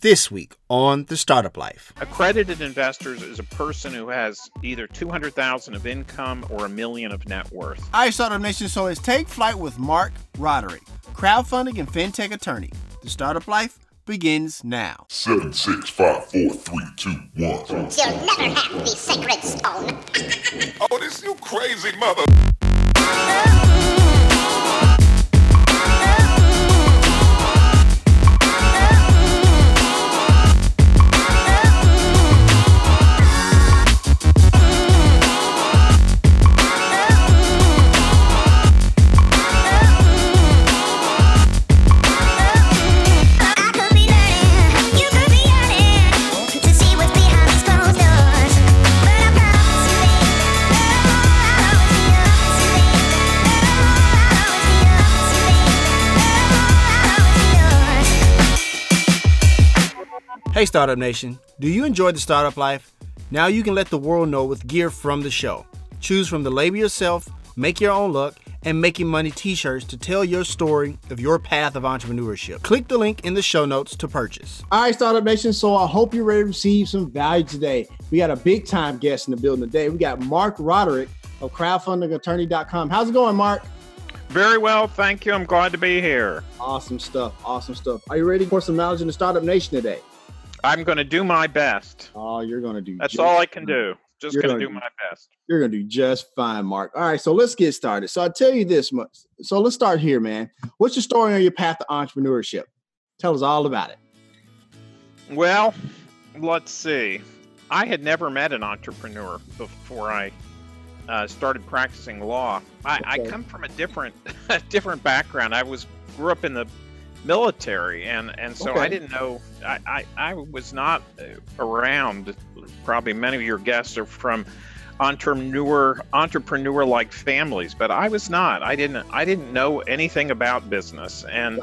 This week on The Startup Life. Accredited investors is a person who has either 200,000 of income or a million of net worth. Hi, Startup Nation. So it's Take Flight with Mark Roderick, crowdfunding and fintech attorney. The Startup Life begins now. Seven, six, five, four, three, two, one. You'll never have the sacred stone. oh, this you crazy mother. Hey, Startup Nation. Do you enjoy the startup life? Now you can let the world know with gear from the show. Choose from the label yourself, make your own look, and making money t shirts to tell your story of your path of entrepreneurship. Click the link in the show notes to purchase. All right, Startup Nation. So I hope you're ready to receive some value today. We got a big time guest in the building today. We got Mark Roderick of crowdfundingattorney.com. How's it going, Mark? Very well, thank you. I'm glad to be here. Awesome stuff. Awesome stuff. Are you ready for some knowledge in the Startup Nation today? I'm going to do my best. Oh, you're going to do. That's all I can do. Just going to do my best. You're going to do just fine, Mark. All right, so let's get started. So I'll tell you this much. So let's start here, man. What's your story on your path to entrepreneurship? Tell us all about it. Well, let's see. I had never met an entrepreneur before I uh, started practicing law. I, okay. I come from a different, different background. I was grew up in the military and and so okay. i didn't know I, I, I was not around probably many of your guests are from entrepreneur entrepreneur like families but i was not. I didn't i didn't know anything about business and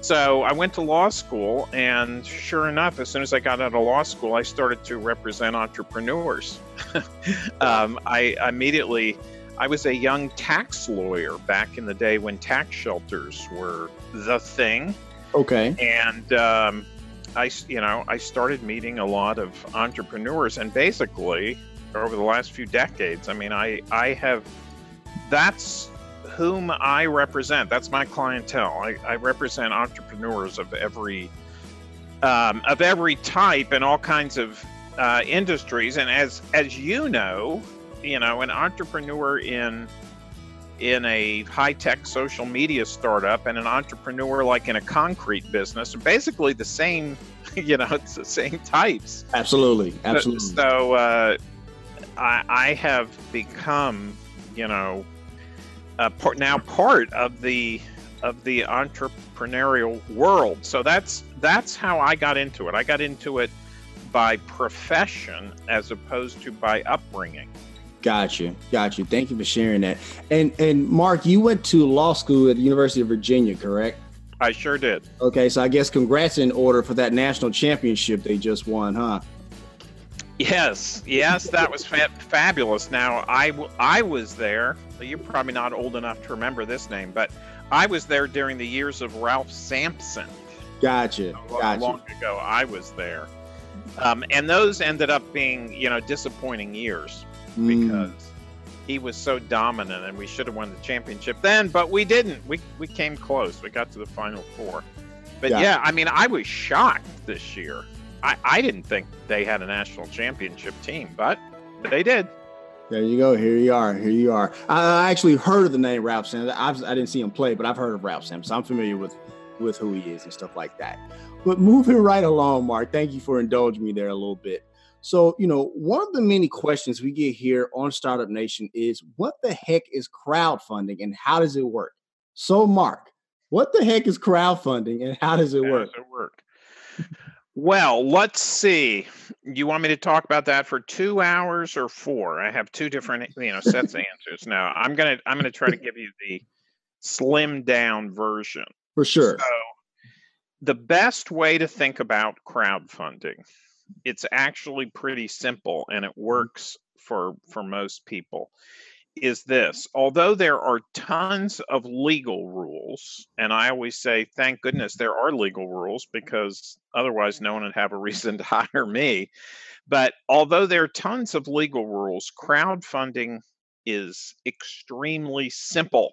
so i went to law school and sure enough as soon as i got out of law school i started to represent entrepreneurs. Um, I immediately I was a young tax lawyer back in the day when tax shelters were the thing. Okay. And um, I, you know, I started meeting a lot of entrepreneurs, and basically over the last few decades, I mean, I, I have, that's whom I represent. That's my clientele. I, I represent entrepreneurs of every, um, of every type and all kinds of uh, industries. And as as you know, you know, an entrepreneur in in a high-tech social media startup and an entrepreneur like in a concrete business are basically the same you know it's the same types. Absolutely absolutely. so, so uh, I, I have become you know part, now part of the of the entrepreneurial world. So that's that's how i got into it. I got into it by profession as opposed to by upbringing Got you, got you. Thank you for sharing that. And and Mark, you went to law school at the University of Virginia, correct? I sure did. Okay, so I guess congrats in order for that national championship they just won, huh? Yes, yes, that was fa- fabulous. Now I I was there. You're probably not old enough to remember this name, but I was there during the years of Ralph Sampson. Gotcha. gotcha. Long ago, I was there, um, and those ended up being you know disappointing years Mm. because he was so dominant and we should have won the championship then, but we didn't. We we came close. We got to the final four. But yeah, yeah I mean, I was shocked this year. I, I didn't think they had a national championship team, but they did. There you go. Here you are. Here you are. I, actually heard of the name Ralph Sampson. I've, I did not see him play, but I've heard of Ralph Sampson. So I'm familiar with with who he is and stuff like that. But moving right along, Mark. Thank you for indulging me there a little bit. So, you know, one of the many questions we get here on Startup Nation is what the heck is crowdfunding and how does it work? So, Mark, what the heck is crowdfunding and how does it how work? Does it work? well, let's see. You want me to talk about that for two hours or four? I have two different, you know, sets of answers. Now, I'm gonna I'm gonna try to give you the slim down version. For sure. So, the best way to think about crowdfunding it's actually pretty simple and it mm-hmm. works for for most people is this although there are tons of legal rules, and I always say, thank goodness there are legal rules because otherwise no one would have a reason to hire me. But although there are tons of legal rules, crowdfunding is extremely simple.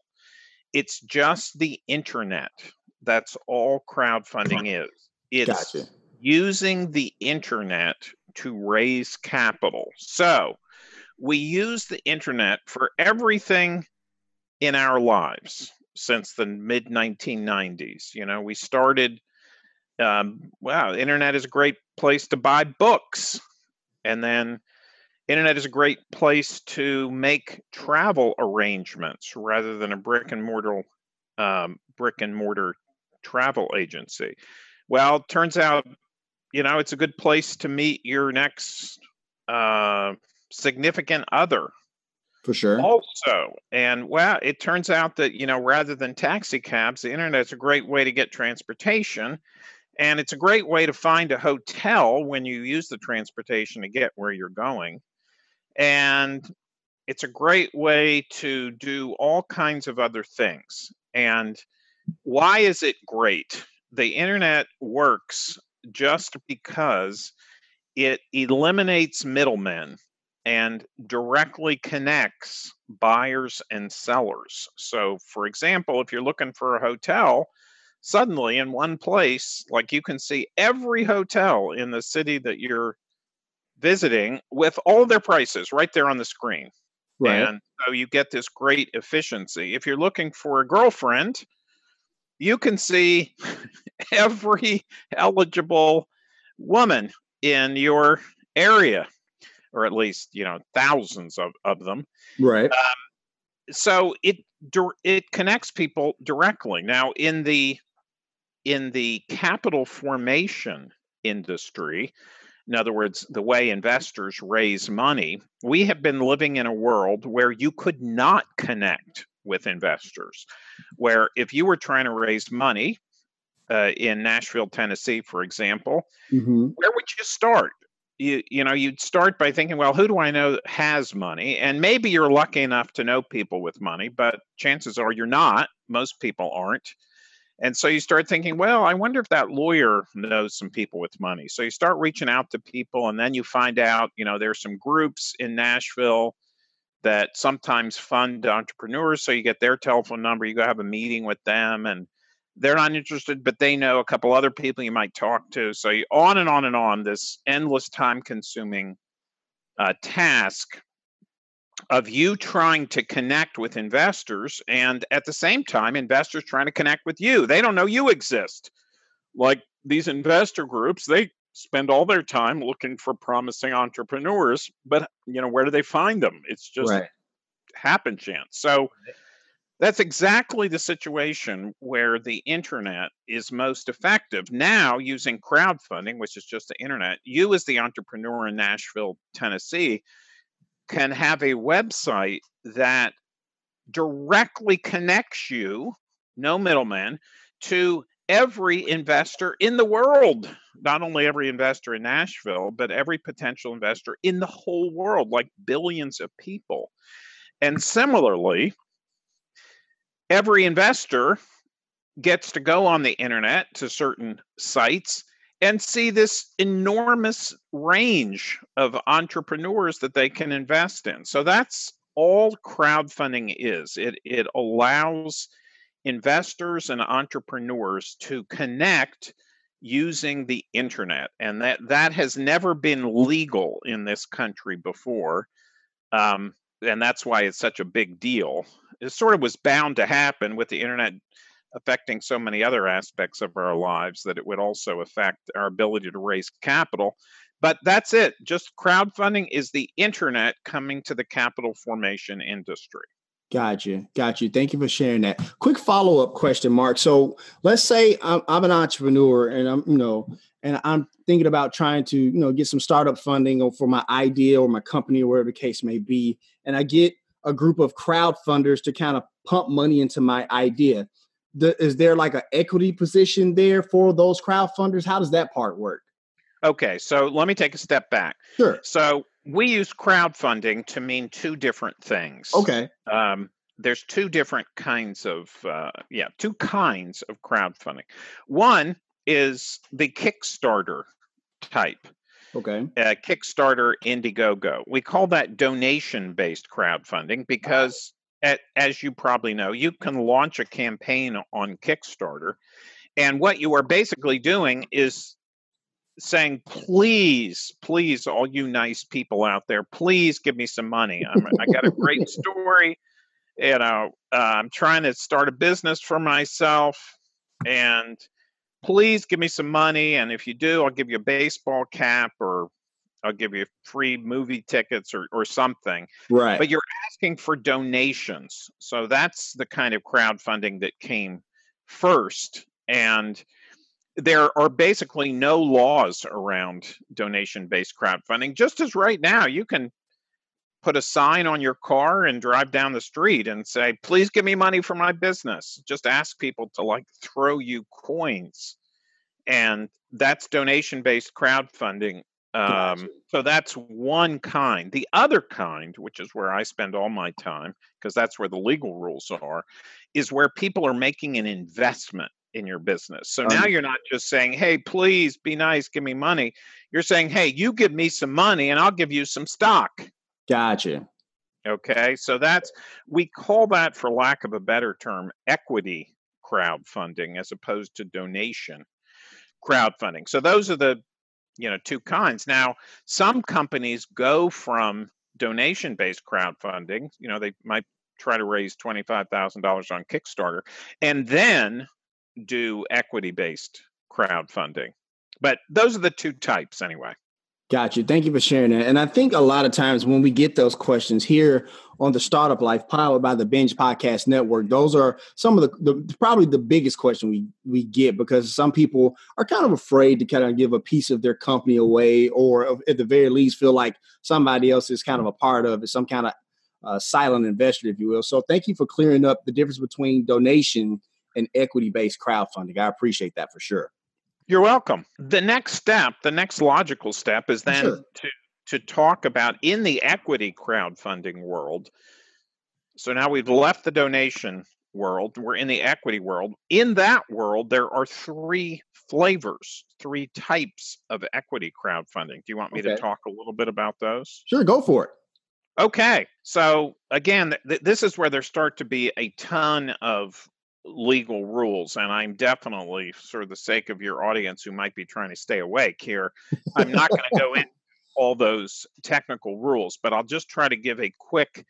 It's just the internet. That's all crowdfunding is. It's Gotcha. Using the internet to raise capital. So we use the internet for everything in our lives since the mid 1990s. You know, we started, um, wow, internet is a great place to buy books. And then internet is a great place to make travel arrangements rather than a brick and mortar um, brick and mortar travel agency. Well, turns out, you know, it's a good place to meet your next uh, significant other For sure. also. And well, it turns out that, you know, rather than taxi cabs, the internet is a great way to get transportation. And it's a great way to find a hotel when you use the transportation to get where you're going. And it's a great way to do all kinds of other things. And why is it great? The internet works just because it eliminates middlemen and directly connects buyers and sellers. So, for example, if you're looking for a hotel, suddenly in one place, like you can see every hotel in the city that you're visiting with all their prices right there on the screen. Right. And so you get this great efficiency. If you're looking for a girlfriend, you can see every eligible woman in your area, or at least, you know, thousands of, of them. right. Um, So it it connects people directly. Now in the in the capital formation industry, in other words, the way investors raise money, we have been living in a world where you could not connect with investors. Where if you were trying to raise money uh, in Nashville, Tennessee, for example, hmm where would you start? You you know you'd start by thinking, well, who do I know has money? And maybe you're lucky enough to know people with money, but chances are you're not. Most people aren't. And so you start thinking, well, I wonder if that lawyer knows some people with money. So you start reaching out to people, and then you find out, you know, there's some groups in Nashville that sometimes fund entrepreneurs. So you get their telephone number, you go have a meeting with them, and they're not interested, but they know a couple other people you might talk to. So you, on and on and on, this endless time consuming uh, task of you trying to connect with investors and at the same time investors trying to connect with you they don't know you exist like these investor groups they spend all their time looking for promising entrepreneurs but you know where do they find them? It's just Right. happen chance. So that's exactly the situation where the internet is most effective. Now using crowdfunding which is just the internet you as the entrepreneur in nashville tennessee can have a website that directly connects you, no middleman, to every investor in the world. Not only every investor in Nashville, but every potential investor in the whole world, like billions of people. And similarly, every investor gets to go on the internet to certain sites and see this enormous range of entrepreneurs that they can invest in. So that's all crowdfunding is. It it allows investors and entrepreneurs to connect using the internet and that that has never been legal in this country before um, and that's why it's such a big deal it sort of was bound to happen with the internet affecting so many other aspects of our lives that it would also affect our ability to raise capital. But that's it. Just crowdfunding is the internet coming to the capital formation industry. Gotcha. Got you. Thank you for sharing that. Quick follow up question, Mark. So let's say I'm, I'm an entrepreneur and I'm, you know, and I'm thinking about trying to, you know, get some startup funding or for my idea or my company or whatever the case may be. And I get a group of crowdfunders to kind of pump money into my idea. The, is there like an equity position there for those crowdfunders? How does that part work? Okay, so let me take a step back. Sure. So we use crowdfunding to mean two different things. Okay. Um, there's two different kinds of uh, yeah, two kinds of crowdfunding. One is the Kickstarter type. Okay. Uh, Kickstarter, Indiegogo. We call that donation-based crowdfunding because, at, as you probably know, you can launch a campaign on Kickstarter, and what you are basically doing is saying, please, please, all you nice people out there, please give me some money. I'm, I got a great story. You know, uh, I'm trying to start a business for myself, and please give me some money. And if you do, I'll give you a baseball cap or I'll give you free movie tickets or, or something. Right. But you're asking for donations. So that's the kind of crowdfunding that came first. And there are basically no laws around donation based crowdfunding, just as right now you can put a sign on your car and drive down the street and say, please give me money for my business. Just ask people to like throw you coins. And that's donation based crowdfunding. Um, so that's one kind. The other kind, which is where I spend all my time, because that's where the legal rules are, is where people are making an investment in your business. So now Um, you're not just saying, hey, please be nice, give me money. You're saying, hey, you give me some money and I'll give you some stock. Gotcha. Okay, so that's we call that, for lack of a better term, equity crowdfunding as opposed to donation crowdfunding. So those are the you know two kinds. Now, some companies go from donation-based crowdfunding. You know, they might try to raise twenty-five thousand dollars on Kickstarter, and then do equity-based crowdfunding. But those are the two types, anyway. Got you. Thank you for sharing that. And I think a lot of times when we get those questions here on the Startup Life, powered by the Binge Podcast Network, those are some of the, the probably the biggest question we we get because some people are kind of afraid to kind of give a piece of their company away, or at the very least feel like somebody else is kind of a part of it, some kind of uh, silent investor, if you will. So thank you for clearing up the difference between donation and equity based crowdfunding. I appreciate that for sure. You're welcome. The next step, the next logical step is then Sure. to to talk about in the equity crowdfunding world. So now we've left the donation world, we're in the equity world. In that world there are three flavors, three types of equity crowdfunding. Do you want me to talk a little bit about those? Sure, go for it. Okay. So again, th- this is where there start to be a ton of legal rules. And I'm definitely, for the sake of your audience who might be trying to stay awake here, I'm not going to go into all those technical rules, but I'll just try to give a quick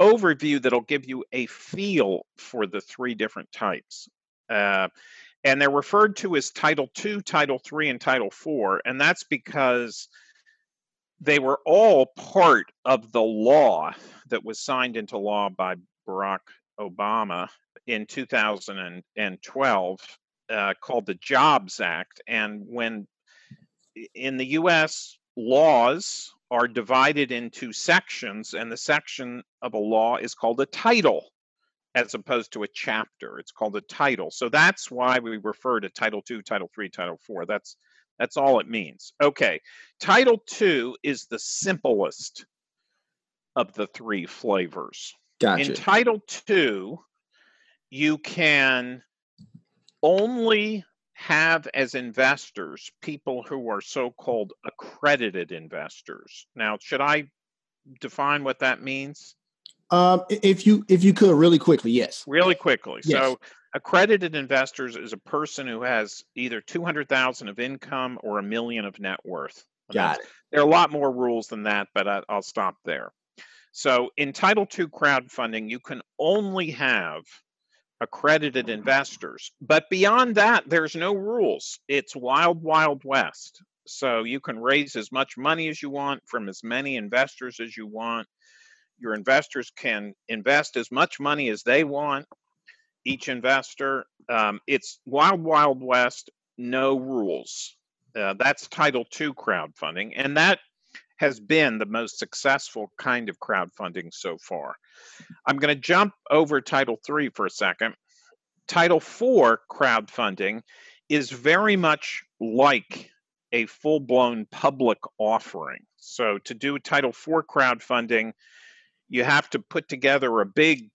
overview that'll give you a feel for the three different types. Uh, and they're referred to as Title II, Title III, and Title IV. And that's because they were all part of the law that was signed into law by Barack Obama in 2012 uh, called the Jobs Act. And when in the US, laws are divided into sections, and the section of a law is called a title as opposed to a chapter. It's called a title. So that's why we refer to Title II, Title III, Title IV. That's that's all it means. Okay. Title II is the simplest of the three flavors. Gotcha. In Title II, you can only have as investors people who are so called accredited investors. Now, should I define what that means? Um, if you if you could really quickly, yes. Really quickly. Yes. So, accredited investors is a person who has either 200,000 of income or a million of net worth. Got it. there are a lot more rules than that, but I, I'll stop there. So, in Title II crowdfunding, you can only have accredited investors. But beyond that, there's no rules. It's wild, wild west. So, you can raise as much money as you want from as many investors as you want. Your investors can invest as much money as they want, each investor. Um, it's wild, wild west, no rules. Uh, that's Title II crowdfunding. And that has been the most successful kind of crowdfunding so far. I'm going to jump over Title III for a second. Title IV crowdfunding is very much like a full blown public offering. So to do Title IV crowdfunding, you have to put together a big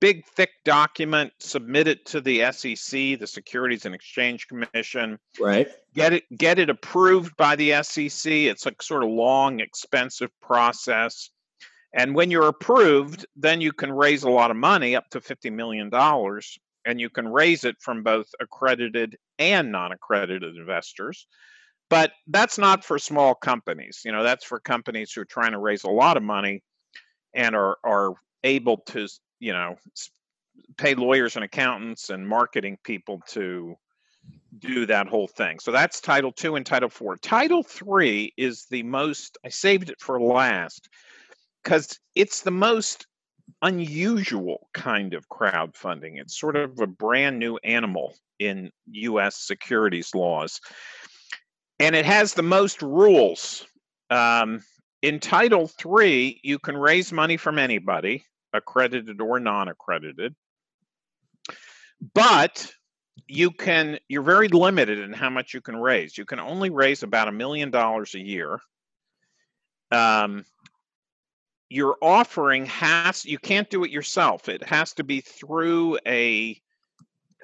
big thick document submit it to the SEC the Securities and Exchange Commission. Right. Get it get it approved by the SEC it's a sort of long expensive process. And when you're approved then you can raise a lot of money up to 50 million dollars and you can raise it from both accredited and non-accredited investors. But that's not for small companies you know that's for companies who are trying to raise a lot of money and are are able to you know pay lawyers and accountants and marketing people to do that whole thing. So that's Title Two and Title Four. Title Three is the most. I saved it for last because it's the most unusual kind of crowdfunding. It's sort of a brand new animal in U.S. securities laws, and it has the most rules. Um, in Title Three, you can raise money from anybody, accredited or non-accredited, but you can you're very limited in how much you can raise. You can only raise about a million dollars a year. Um, your offering has you can't do it yourself. It has to be through a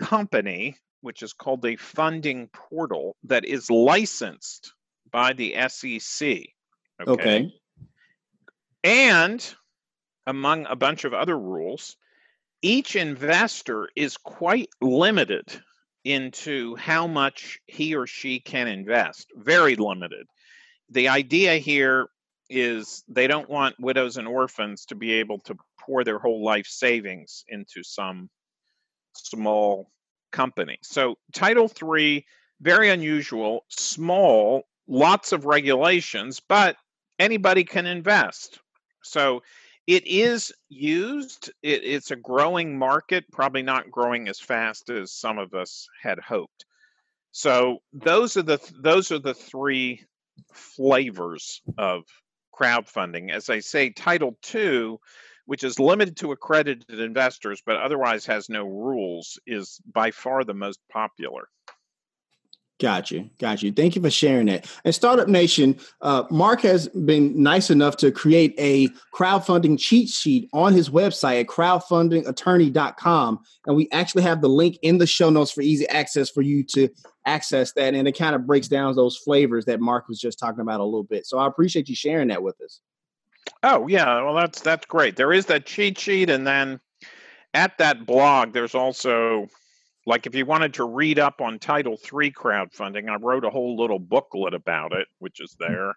company which is called a funding portal that is licensed by the SEC. okay, okay. And among a bunch of other rules, each investor is quite limited into how much he or she can invest, very limited. The idea here is they don't want widows and orphans to be able to pour their whole life savings into some small company. So, Title III, very unusual, small, lots of regulations, but anybody can invest. So, it is used. It, it's a growing market, probably not growing as fast as some of us had hoped. So those are the those are the three flavors of crowdfunding. As I say, Title II, which is limited to accredited investors but otherwise has no rules, is by far the most popular. Got you. Got you. Thank you for sharing that. And Startup Nation, uh, Mark has been nice enough to create a crowdfunding cheat sheet on his website at crowdfundingattorney.com. And we actually have the link in the show notes for easy access for you to access that. And it kind of breaks down those flavors that Mark was just talking about a little bit. So I appreciate you sharing that with us. Oh, yeah. Well, that's that's great. There is that cheat sheet. And then at that blog, there's also like if you wanted to read up on Title III crowdfunding, I wrote a whole little booklet about it, which is hmm. there.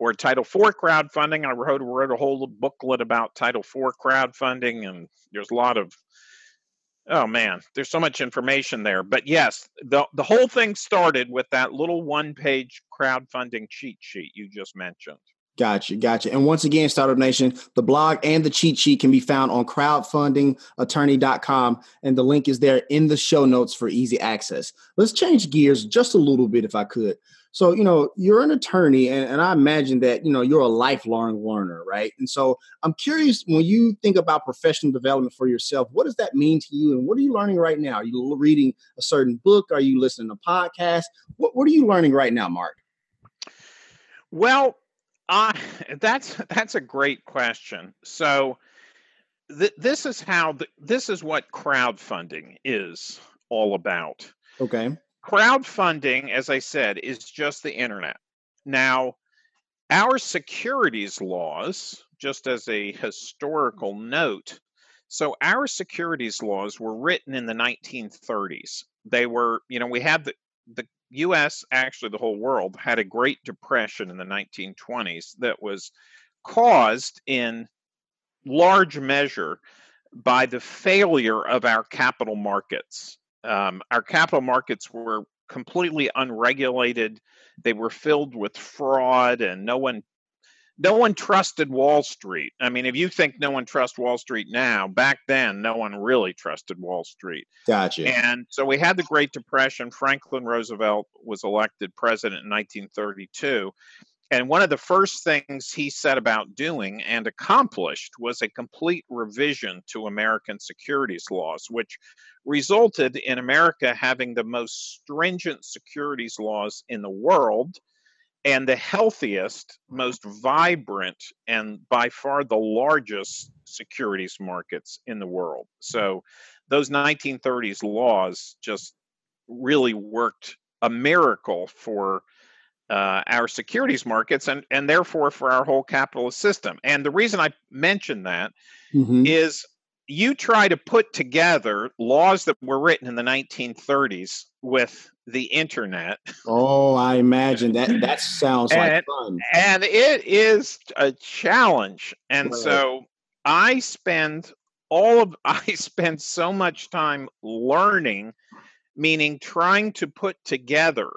Or Title IV crowdfunding, I wrote, wrote a whole booklet about Title IV crowdfunding, and there's a lot of oh man, there's so much information there. But yes, the the whole thing started with that little one page crowdfunding cheat sheet you just mentioned. Gotcha, gotcha. And once again, Startup Nation, the blog and the cheat sheet can be found on crowdfundingattorney.com, and the link is there in the show notes for easy access. Let's change gears just a little bit, if I could. So, you know, you're an attorney, and, and I imagine that, you know, you're a lifelong learner, right? And so I'm curious when you think about professional development for yourself, what does that mean to you? And what are you learning right now? Are you reading a certain book? Are you listening to podcasts? What, what are you learning right now, Mark? Well, uh, that's that's a great question. So th- this is how the, this is what crowdfunding is all about. Okay. Crowdfunding, as I said, is just the internet. Now, our securities laws, just as a historical note, so our securities laws were written in the 1930s. They were, you know, we had the the US, actually the whole world, had a Great Depression in the 1920s that was caused in large measure by the failure of our capital markets. Um, our capital markets were completely unregulated. They were filled with fraud, and no one no one trusted Wall Street. I mean, if you think no one trusts Wall Street now, back then, no one really trusted Wall Street. Gotcha. And so we had the Great Depression. Franklin Roosevelt was elected president in 1932. And one of the first things he set about doing and accomplished was a complete revision to American securities laws, which resulted in America having the most stringent securities laws in the world and the healthiest, most vibrant, and by far the largest securities markets in the world. So those 1930s laws just really worked a miracle for uh, our securities markets and, and therefore for our whole capitalist system. And the reason I mention that Mhm. is you try to put together laws that were written in the 1930s with the internet, Oh, I imagine that that sounds like And- fun. and it is a challenge. And Right. so I spend all of I spend so much time learning, meaning trying to put together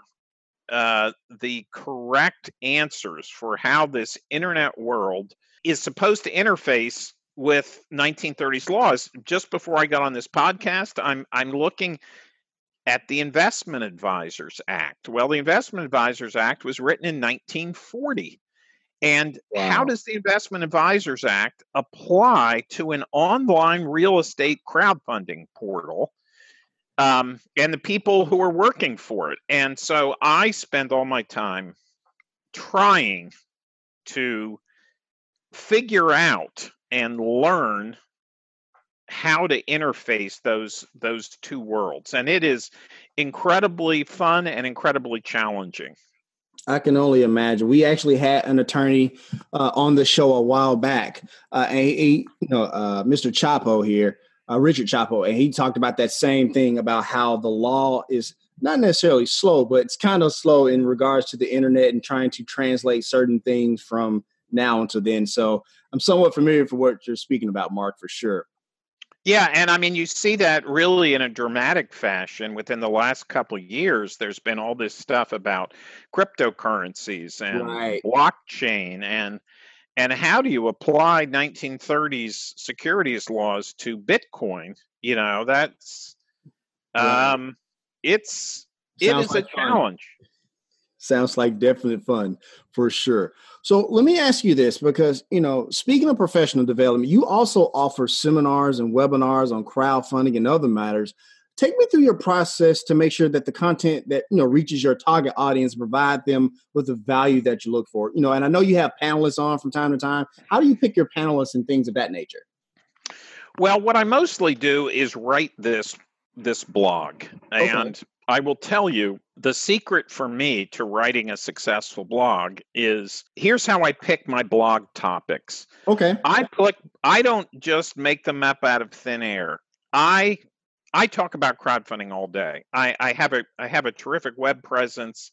uh, the correct answers for how this internet world is supposed to interface with 1930s laws. Just before I got on this podcast, I'm I'm looking at the Investment Advisors Act. Well, the Investment Advisors Act was written in 1940. And how does the Investment Advisors Act apply to an online real estate crowdfunding portal um, and the people who are working for it? And so I spend all my time trying to figure out and learn how to interface those those two worlds and it is incredibly fun and incredibly challenging I can only imagine. We actually had an attorney uh, on the show a while back, uh, you know, uh, Mr. Chapo here, uh, Richard Chapo, and he talked about that same thing about how the law is not necessarily slow, but it's kind of slow in regards to the internet and trying to translate certain things from now until then. So I'm somewhat familiar for what you're speaking about, Mark, for sure. yeah and i mean you see that really in a dramatic fashion within the last couple of years there's been all this stuff about cryptocurrencies and Right. blockchain and and how do you apply 1930s securities laws to bitcoin you know that's um it's it Sounds is like a fun. challenge Sounds like definite fun for sure. So let me ask you this because, you know, speaking of professional development, you also offer seminars and webinars on crowdfunding and other matters. Take me through your process to make sure that the content that, you know, reaches your target audience provide them with the value that you look for. You know, and I know you have panelists on from time to time. How do you pick your panelists and things of that nature? Well, what I mostly do is write this this blog, Okay. and I will tell you the secret for me to writing a successful blog is here's how I pick my blog topics. Okay. I click I don't just make them up out of thin air. I I talk about crowdfunding all day. I, I have a I have a terrific web presence.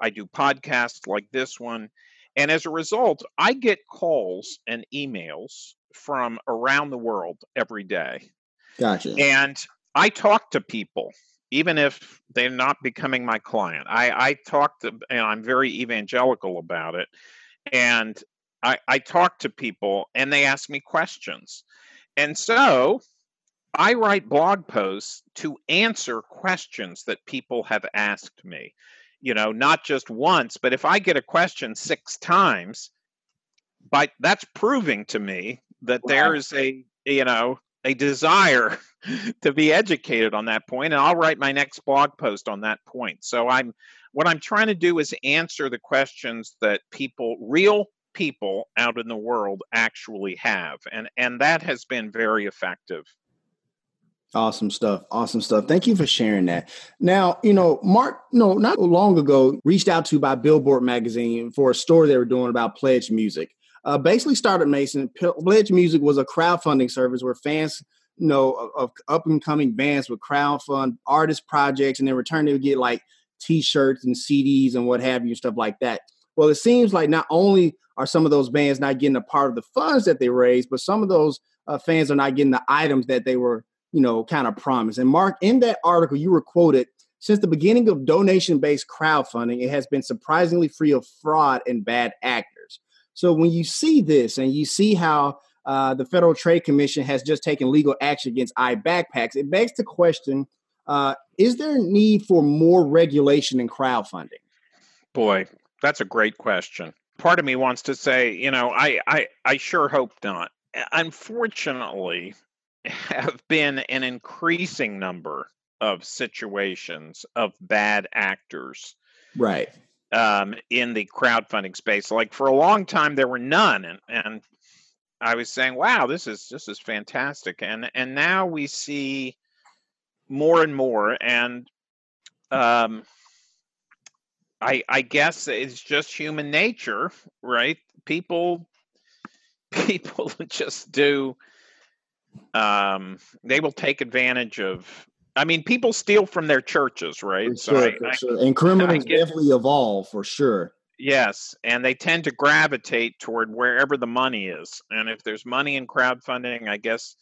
I do podcasts like this one. And as a result, I get calls and emails from around the world every day. Gotcha. And I talk to people, even if they're not becoming my client. I, I talk to, and I'm very evangelical about it. And I, I talk to people and they ask me questions. And so I write blog posts to answer questions that people have asked me. You know, not just once, but if I get a question six times, but that's proving to me that Right. there is a, you know, a desire to be educated on that point and I'll write my next blog post on that point. So I'm what I'm trying to do is answer the questions that people real people out in the world actually have and and that has been very effective. Awesome stuff. Awesome stuff. Thank you for sharing that. Now, you know, Mark, no, not long ago, reached out to by Billboard magazine for a story they were doing about Pledge Music. Uh, basically, started Mason. Pledge Music was a crowdfunding service where fans, you know, of, of up and coming bands would crowdfund artist projects, and in return, they would get like T-shirts and CDs and what have you, stuff like that. Well, it seems like not only are some of those bands not getting a part of the funds that they raised, but some of those uh, fans are not getting the items that they were you know, kind of promised. And Mark, in that article, you were quoted since the beginning of donation based crowdfunding, it has been surprisingly free of fraud and bad actors. So when you see this and you see how uh, the Federal Trade Commission has just taken legal action against iBackpacks, it begs the question uh, is there a need for more regulation in crowdfunding? Boy, that's a great question. Part of me wants to say, you know, I I, I sure hope not. Unfortunately, have been an increasing number of situations of bad actors Right. Um, in the crowdfunding space. Like for a long time, there were none, and, and I was saying, "Wow, this is this is fantastic," and and now we see more and more, and um, I I guess it's just human nature, right? People people just do um they will take advantage of I mean, people steal from their churches, right? For so sure, I, sure. And criminals get, definitely evolve for sure. Yes, and they tend to gravitate toward wherever the money is. And if there's money in crowdfunding, I guess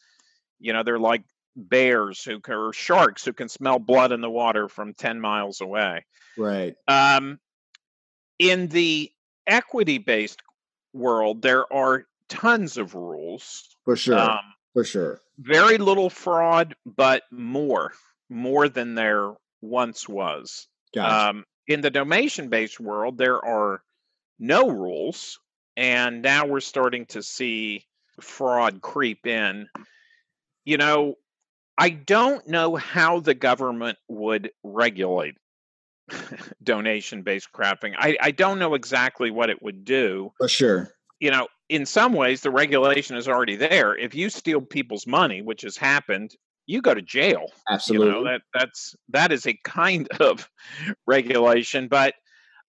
you know they're like bears who or sharks who can smell blood in the water from 10 miles away. Right. Um in the equity-based world, there are tons of rules. For sure. Um, for sure. Very little fraud, but more, more than there once was. Gotcha. Um, in the donation based world, there are no rules. And now we're starting to see fraud creep in. You know, I don't know how the government would regulate donation based crafting. I, I don't know exactly what it would do. For sure. You know, in some ways the regulation is already there. If you steal people's money, which has happened, you go to jail. Absolutely. You know, that that's that is a kind of regulation, but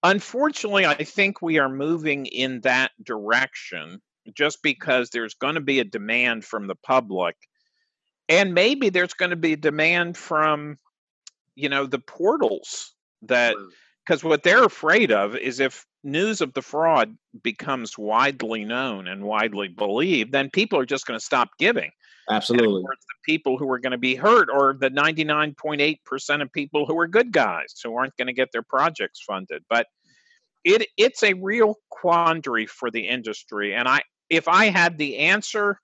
unfortunately I think we are moving in that direction just because there's going to be a demand from the public and maybe there's going to be a demand from you know the portals that because what they're afraid of is if news of the fraud becomes widely known and widely believed, then people are just going to stop giving. Absolutely. the people who are going to be hurt or the 99.8% of people who are good guys who aren't going to get their projects funded. But it it's a real quandary for the industry. And I if I had the answer,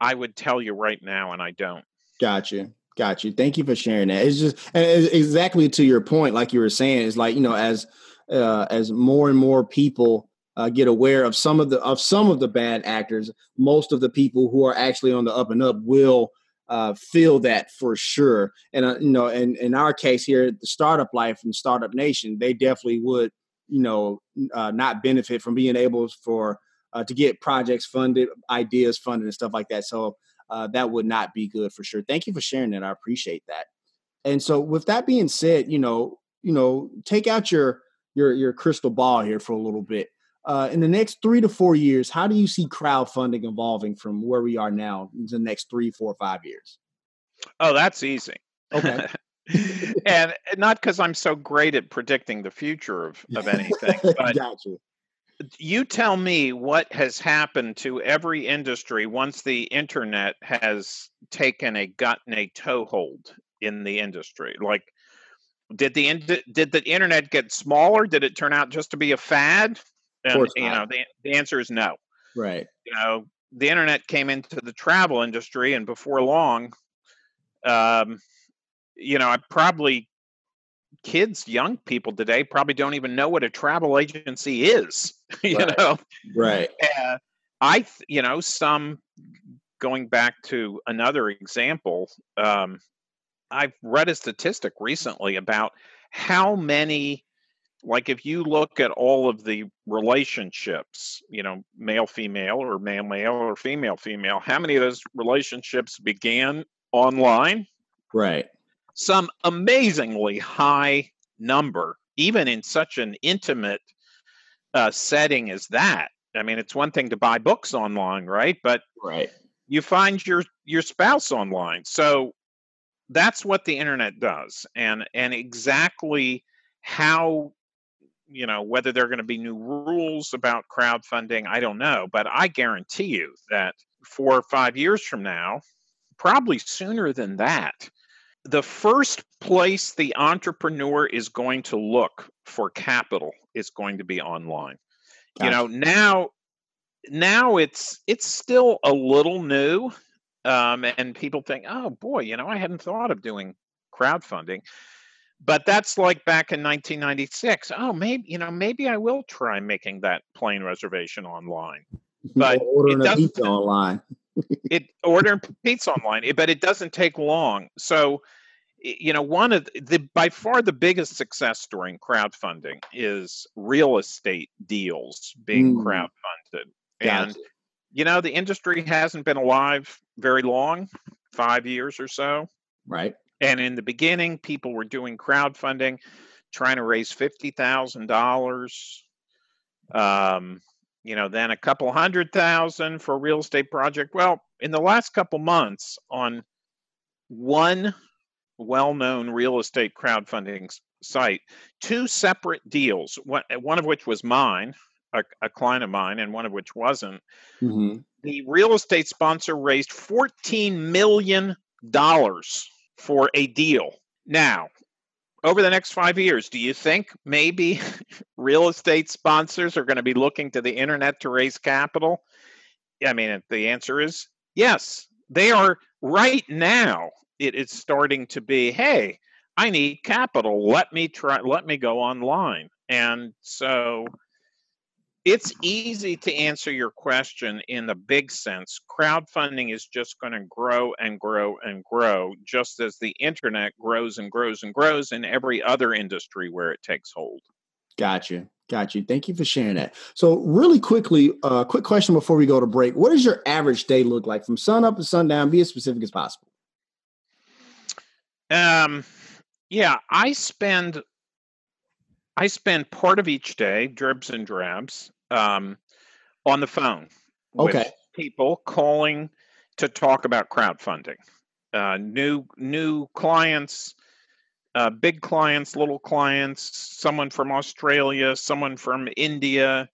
I would tell you right now, and I don't. Gotcha. Got you. Thank you for sharing that. It's just and exactly to your point, like you were saying, it's like you know, as uh, as more and more people uh, get aware of some of the of some of the bad actors, most of the people who are actually on the up and up will uh, feel that for sure. And uh, you know, and in our case here, the startup life and startup nation, they definitely would you know uh, not benefit from being able for uh, to get projects funded, ideas funded, and stuff like that. So uh, that would not be good for sure. Thank you for sharing that. I appreciate that. And so, with that being said, you know, you know, take out your your your crystal ball here for a little bit. Uh, in the next three to four years, how do you see crowdfunding evolving from where we are now in the next three, four, five years? Oh, that's easy. Okay. and not because I'm so great at predicting the future of, of anything, but gotcha you tell me what has happened to every industry once the internet has taken a gotten a toehold in the industry? Like did the did the internet get smaller? Did it turn out just to be a fad? And you know the, the answer is no. Right. You know the internet came into the travel industry and before long um you know i probably kids, young people today probably don't even know what a travel agency is. you right. know, right? Uh, I, you know, some going back to another example. Um, I've read a statistic recently about how many, like, if you look at all of the relationships, you know, male female or male male or female female, how many of those relationships began online? Right some amazingly high number, even in such an intimate uh, setting as that. I mean, it's one thing to buy books online, right? But right. you find your your spouse online. So that's what the internet does, and and exactly how you know whether there are going to be new rules about crowdfunding i don't know but i guarantee you that four or five years from now probably sooner than that the first place the entrepreneur is going to look for capital is going to be online. Gotcha. You know, now now it's it's still a little new um, and people think, "Oh boy, you know, I hadn't thought of doing crowdfunding." But that's like back in 1996. Oh, maybe you know, maybe I will try making that plane reservation online. But ordering a pizza online it ordering pizza online, but it doesn't take long. So you know, one of the by far the biggest success story in crowdfunding is real estate deals being Mm. crowdfunded. And you know, the industry hasn't been alive very long, five years or so. Right. And in the beginning, people were doing crowdfunding, trying to raise fifty thousand dollars. Um, you know, then a couple hundred thousand for a real estate project. Well, in the last couple months, on one well-known real estate crowdfunding site, two separate deals. One, one of which was mine, a, a client of mine, and one of which wasn't hmm the real estate sponsor raised $14 million for a deal. Now, over the next five years, do you think maybe real estate sponsors are going to be looking to the internet to raise capital? I mean, the answer is yes. They are right now. It is starting to be, hey, I need capital. Let me try, let me go online. And so it's easy to answer your question in the big sense. Crowdfunding is just going to grow and grow and grow, just as the internet grows and grows and grows in every other industry where it takes hold. Gotcha. Gotcha. Thank you for sharing that. So, really quickly, uh, quick question before we go to break. What does your average day look like from sun up to sundown? Be as specific as possible. Um, yeah, I spend I spend part of each day, dribs and drabs, um, on the phone with Okay. people calling to talk about crowdfunding. Uh, new new clients, uh, big clients, little clients, someone from Australia, someone from India,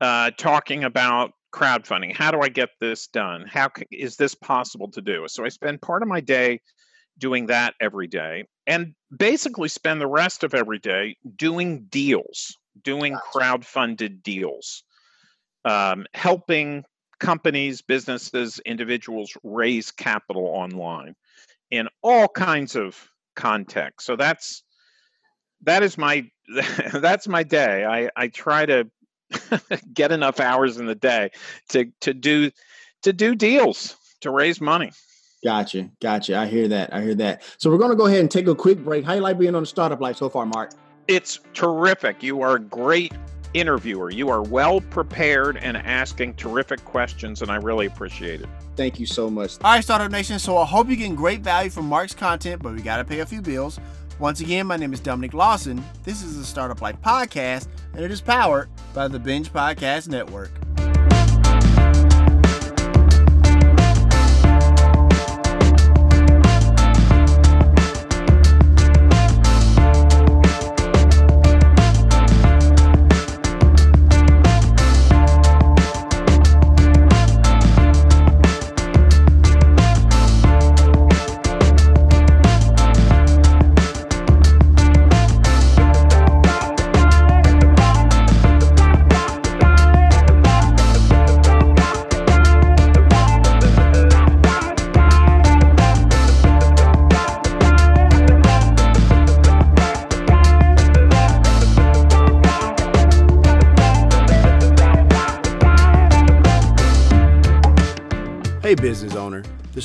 uh, talking about crowdfunding. How do I get this done? How c- is this possible to do? So I spend part of my day doing that every day and basically spend the rest of every day doing deals, doing crowd-funded deals, um, helping companies, businesses, individuals raise capital online in all kinds of contexts. So that's that is my that's my day. I I try to get enough hours in the day to to do to do deals to raise money. Gotcha. Gotcha. I hear that. I hear that. So, we're going to go ahead and take a quick break. How you like being on the startup life so far, Mark? It's terrific. You are a great interviewer. You are well prepared and asking terrific questions, and I really appreciate it. Thank you so much. All right, Startup Nation. So I hope you're getting great value from Mark's content, but we got to pay a few bills. Once again, my name is Dominic Lawson. This is the Startup Life Podcast, and it is powered by the Binge Podcast Network.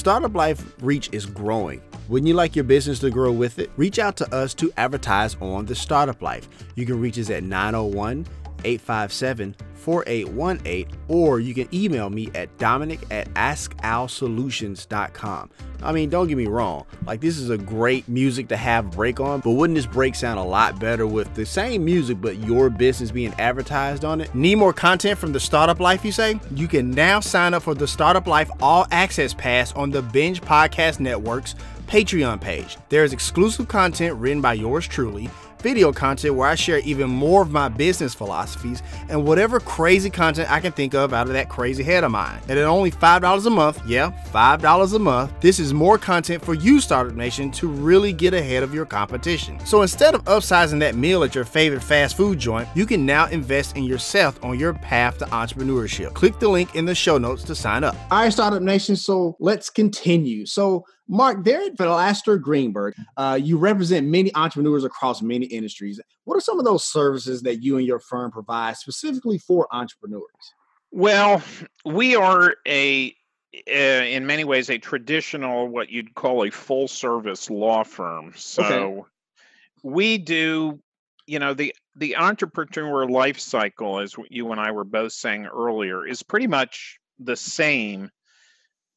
Startup Life reach is growing. Wouldn't you like your business to grow with it? Reach out to us to advertise on the Startup Life. You can reach us at 901 857 4818, or you can email me at dominic at askalsolutions.com. I mean, don't get me wrong, like this is a great music to have break on, but wouldn't this break sound a lot better with the same music but your business being advertised on it? Need more content from the Startup Life, you say? You can now sign up for the Startup Life All Access Pass on the Binge Podcast Network's Patreon page. There is exclusive content written by yours truly video content where I share even more of my business philosophies and whatever crazy content I can think of out of that crazy head of mine. And at only $5 a month, yeah, $5 a month, this is more content for you, Startup Nation, to really get ahead of your competition. So instead of upsizing that meal at your favorite fast food joint, you can now invest in yourself on your path to entrepreneurship. Click the link in the show notes to sign up. All right, Startup Nation. So let's continue. So, Mark, there at Flaster Greenberg, uh, you represent many entrepreneurs across many industries. What are some of those services that you and your firm provide specifically for entrepreneurs? Well, we are a uh, in many ways a traditional what you'd call a full service law firm. So okay. we do, you know, the the entrepreneur life cycle, as you and I were both saying earlier, is pretty much the same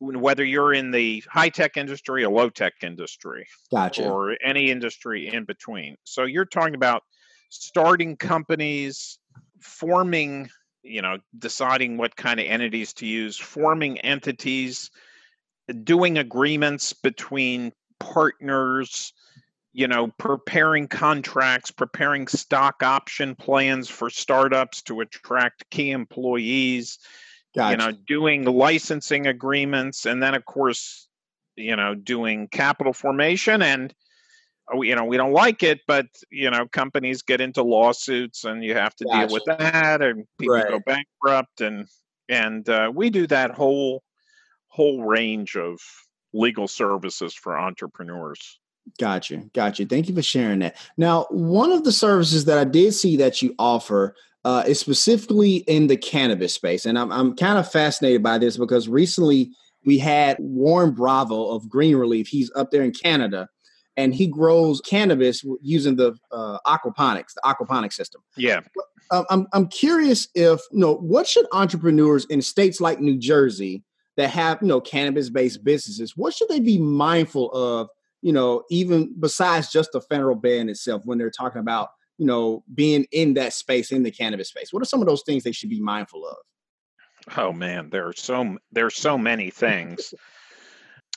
whether you're in the high tech industry or low tech industry, gotcha, or any industry in between. So you're talking about starting companies, forming, you know, deciding what kind of entities to use, forming entities, doing agreements between partners, you know, preparing contracts, preparing stock option plans for startups to attract key employees Gotcha. You know, doing licensing agreements, and then of course, you know, doing capital formation and oh, you know we don't like it but you know companies get into lawsuits and you have to gotcha. deal with that and people right. go bankrupt and and uh, we do that whole whole range of legal services for entrepreneurs Gotcha. Gotcha. Thank you for sharing that. Now, one of the services that I did see that you offer uh, is specifically in the cannabis space. And I'm, I'm kind of fascinated by this because recently we had Warren Bravo of Green Relief. He's up there in Canada and he grows cannabis using the uh, aquaponics, the aquaponics system. Yeah. Um, I'm, I'm curious if, you know, what should entrepreneurs in states like New Jersey that have, you know, cannabis based businesses, what should they be mindful of, you know, even besides just the federal ban itself when they're talking about you know, being in that space, in the cannabis space? What are some of those things they should be mindful of? Oh man, there are so there's so many things.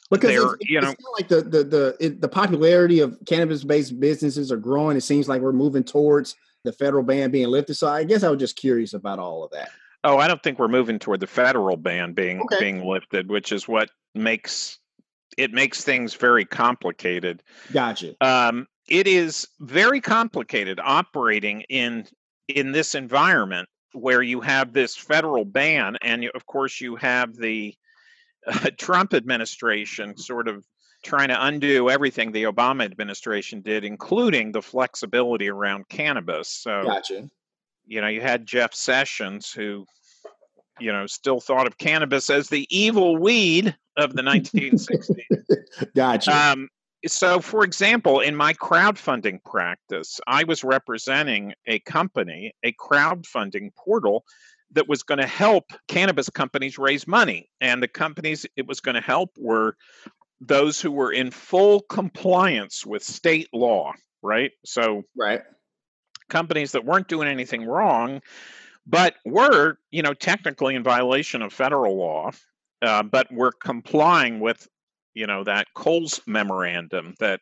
because it's, you know, like the the the it, the popularity of cannabis based businesses are growing. It seems like we're moving towards the federal ban being lifted. So I guess I was just curious about all of that. Oh, I don't think we're moving toward the federal ban being okay. being lifted, which is what makes it makes things very complicated. Gotcha. Um, it is very complicated operating in in this environment where you have this federal ban and of course you have the uh, Trump administration sort of trying to undo everything the Obama administration did including the flexibility around cannabis. So gotcha. you know you had Jeff Sessions who you know still thought of cannabis as the evil weed of the 1960s gotcha. Um, so for example in my crowdfunding practice i was representing a company a crowdfunding portal that was going to help cannabis companies raise money. And the companies it was going to help were those who were in full compliance with state law right? So right. companies that weren't doing anything wrong but were you know technically in violation of federal law uh, but were complying with you know that Coles memorandum that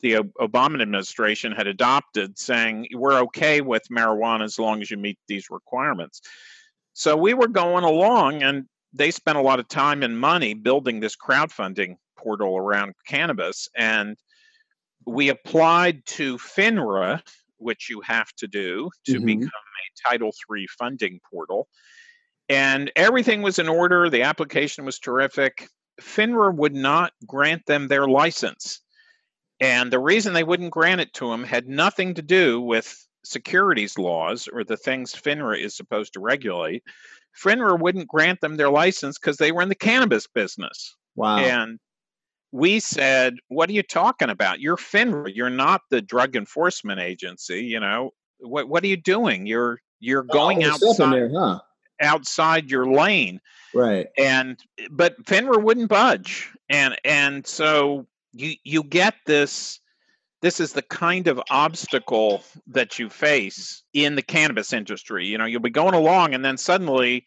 the Obama administration had adopted, saying we're okay with marijuana as long as you meet these requirements. So we were going along, and they spent a lot of time and money building this crowdfunding portal around cannabis, and we applied to FINRA, which you have to do to mm-hmm. become a Title III funding portal. And everything was in order. The application was terrific. FINRA would not grant them their license. And the reason they wouldn't grant it to them had nothing to do with securities laws or the things FINRA is supposed to regulate. FINRA wouldn't grant them their license because they were in the cannabis business. Wow. And we said, What are you talking about? You're FINRA. You're not the drug enforcement agency. You know, what what are you doing? You're you're going oh, outside. There, huh? Outside your lane. Right. And but FINRA wouldn't budge. And and so you you get this this is the kind of obstacle that you face in the cannabis industry. You know, you'll be going along and then suddenly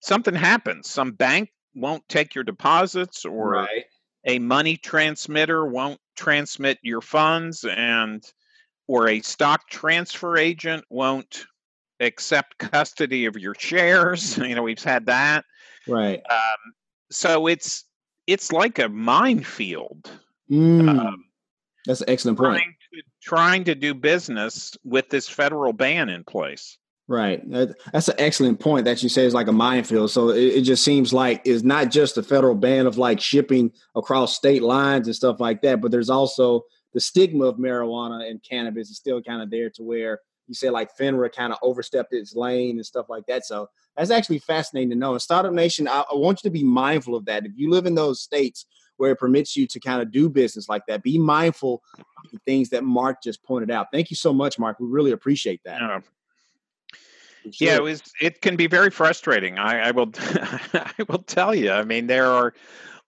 something happens. Some bank won't take your deposits or right. a money transmitter won't transmit your funds and or a stock transfer agent won't accept custody of your shares. You know, we've had that. Right. Um, so it's it's like a minefield. Mm, um, that's an excellent point. Trying to, trying to do business with this federal ban in place. Right. That's an excellent point that you say is like a minefield. So it, it, just seems like it's not just the federal ban of like shipping across state lines and stuff like that, but there's also the stigma of marijuana and cannabis is still kind of there to where you say like FINRA kind of overstepped its lane and stuff like that. So that's actually fascinating to know. And Startup Nation, I, I want you to be mindful of that. If you live in those states where it permits you to kind of do business like that, be mindful of the things that Mark just pointed out. Thank you so much, Mark. We really appreciate that. Yeah. Yeah, it was. It can be very frustrating. I, I will. I will tell you. I mean, there are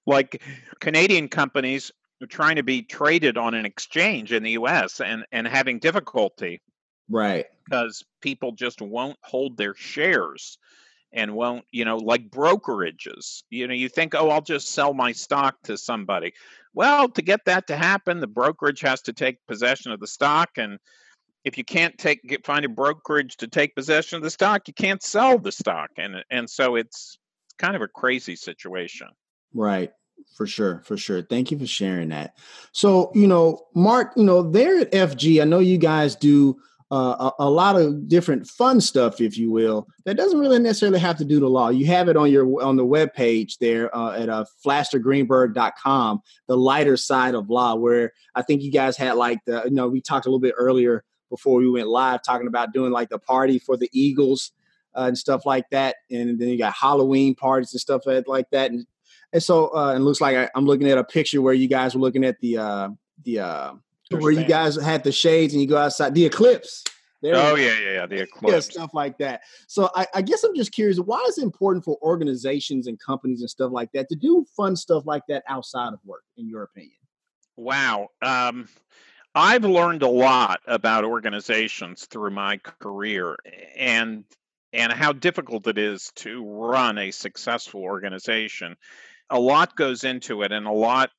like Canadian companies trying to be traded on an exchange in the U.S. and and having difficulty, right? Because people just won't hold their shares and won't, you know, like brokerages. You know, you think, oh, I'll just sell my stock to somebody. Well, to get that to happen, the brokerage has to take possession of the stock and if you can't take get, find a brokerage to take possession of the stock, you can't sell the stock, and and so it's it's kind of a crazy situation. Right. For sure, for sure. Thank you for sharing that. So, you know, Mark, you know, there at FG, I know you guys do uh, a, a, lot of different fun stuff, if you will, that doesn't really necessarily have to do the law. You have it on your on the web page there uh, at uh, flastergreenberg.com, the lighter side of law, where I think you guys had like the, you know, we talked a little bit earlier before we went live talking about doing like the party for the Eagles uh, and stuff like that. And then you got Halloween parties and stuff like that. And, and so uh, it looks like I, am looking at a picture where you guys were looking at the uh, the uh, where you guys had the shades and you go outside the eclipse. There oh yeah, yeah, yeah, the eclipse, yeah, stuff like that. So I, I, guess I'm just curious, why is it important for organizations and companies and stuff like that to do fun stuff like that outside of work, in your opinion? Wow, um, I've learned a lot about organizations through my career and and how difficult it is to run a successful organization. A lot goes into it and a lot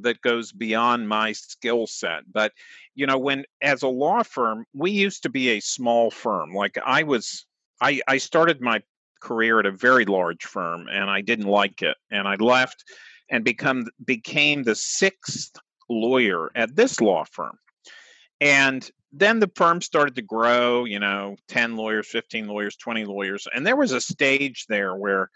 that goes beyond my skill set. But you know, when as a law firm, we used to be a small firm. Like I was I I started my career at a very large firm and I didn't like it and I left and become became the sixth lawyer at this law firm. And then the firm started to grow, you know, 10 lawyers, 15 lawyers, 20 lawyers. And there was a stage there where,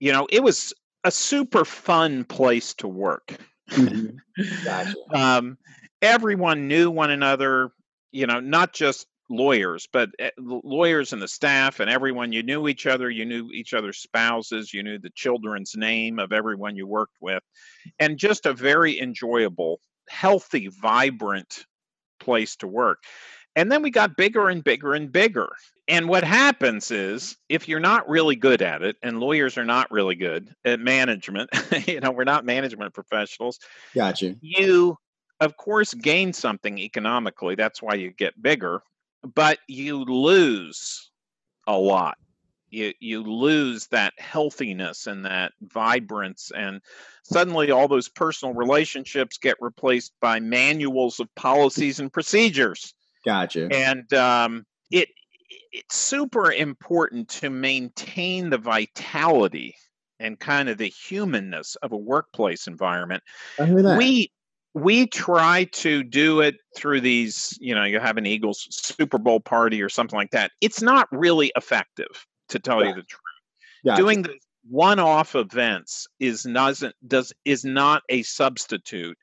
you know, it was a super fun place to work. Mm-hmm. Gotcha. um, everyone knew one another, you know, not just lawyers, but eh, lawyers and the staff and everyone. You knew each other, you knew each other's spouses, you knew the children's name of everyone you worked with, and just a very enjoyable, healthy, vibrant place to work. And then we got bigger and bigger and bigger. And what happens is if you're not really good at it, and lawyers are not really good at management, you know, we're not management professionals. Gotcha. You, of course, gain something economically. That's why you get bigger, but you lose a lot you you lose that healthiness and that vibrance and suddenly all those personal relationships get replaced by manuals of policies and procedures gotcha and um, it it's super important to maintain the vitality and kind of the humanness of a workplace environment we we try to do it through these you know you have an eagles super bowl party or something like that it's not really effective to tell yeah. you the truth. Yeah. Doing the one-off events is not does is not a substitute.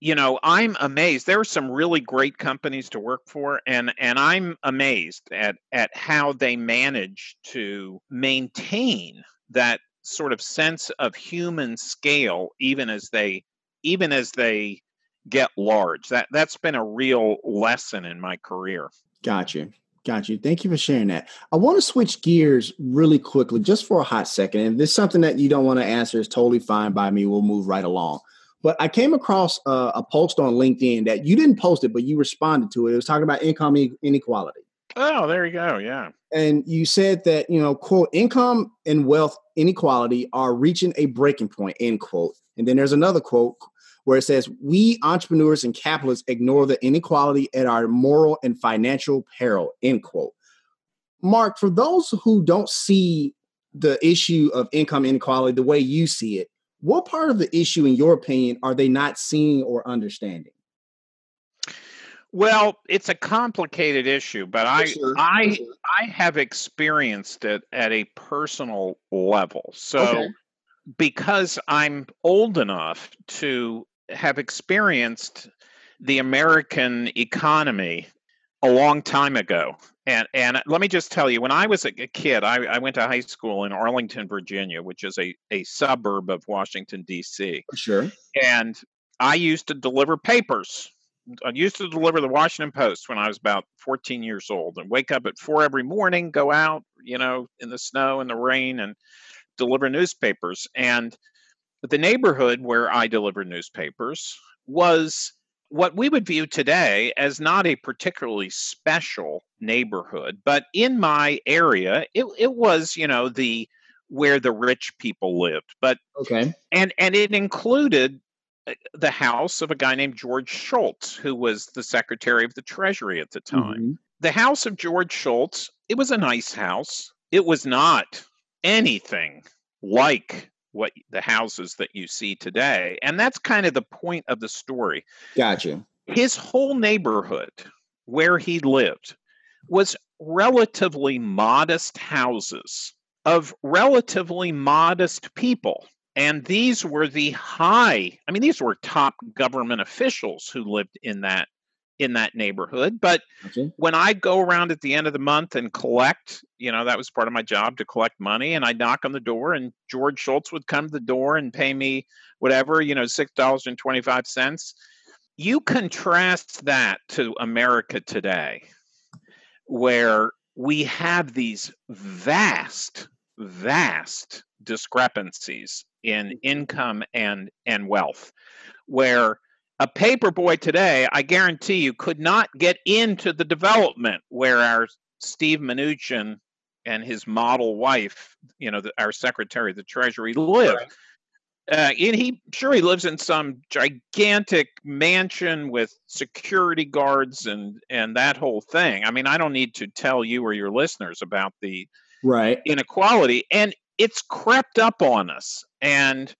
You know, I'm amazed. There are some really great companies to work for, and and I'm amazed at at how they manage to maintain that sort of sense of human scale, even as they even as they get large. That that's been a real lesson in my career. Gotcha. Got you. Thank you for sharing that. I want to switch gears really quickly, just for a hot second. And if this is something that you don't want to answer, is totally fine by me. We'll move right along. But I came across a, a post on LinkedIn that you didn't post it, but you responded to it. It was talking about income inequality. Oh, there you go. Yeah. And you said that, you know, quote, income and wealth inequality are reaching a breaking point, end quote. And then there's another quote, where it says, We entrepreneurs and capitalists ignore the inequality at our moral and financial peril, end quote. Mark, for those who don't see the issue of income inequality the way you see it, what part of the issue, in your opinion, are they not seeing or understanding? Well, it's a complicated issue, but I sure. I sure. I have experienced it at a personal level. So okay. because I'm old enough to have experienced the American economy a long time ago. And and let me just tell you, when I was a kid, I, I went to high school in Arlington, Virginia, which is a, a suburb of Washington, D.C. Sure. And I used to deliver papers. I used to deliver the Washington Post when I was about 14 years old and wake up at four every morning, go out, you know, in the snow and the rain and deliver newspapers. And the neighborhood where I delivered newspapers was what we would view today as not a particularly special neighborhood, but in my area, it, it was, you know, the where the rich people lived. But okay, and and it included uh, the house of a guy named George Shultz, who was the Secretary of the Treasury at the time. Mm-hmm. The house of George Shultz, it was a nice house. It was not anything like what the houses that you see today. And that's kind of the point of the story. Gotcha. His whole neighborhood where he lived was relatively modest houses of relatively modest people. And these were the high, I mean, these were top government officials who lived in that in that neighborhood. But okay. when I go around at the end of the month and collect, you know, that was part of my job to collect money. And I knock on the door, and George Shultz would come to the door and pay me whatever, you know, $6.25. You contrast that to America today, where we have these vast, vast discrepancies in mm-hmm. income and and wealth where a paper boy today, I guarantee you, could not get into the development where our Steve Mnuchin and his model wife, you know, the, our Secretary of the Treasury, live. Right. Uh, and he sure he lives in some gigantic mansion with security guards and and that whole thing. I mean, I don't need to tell you or your listeners about the right inequality, and it's crept up on us. And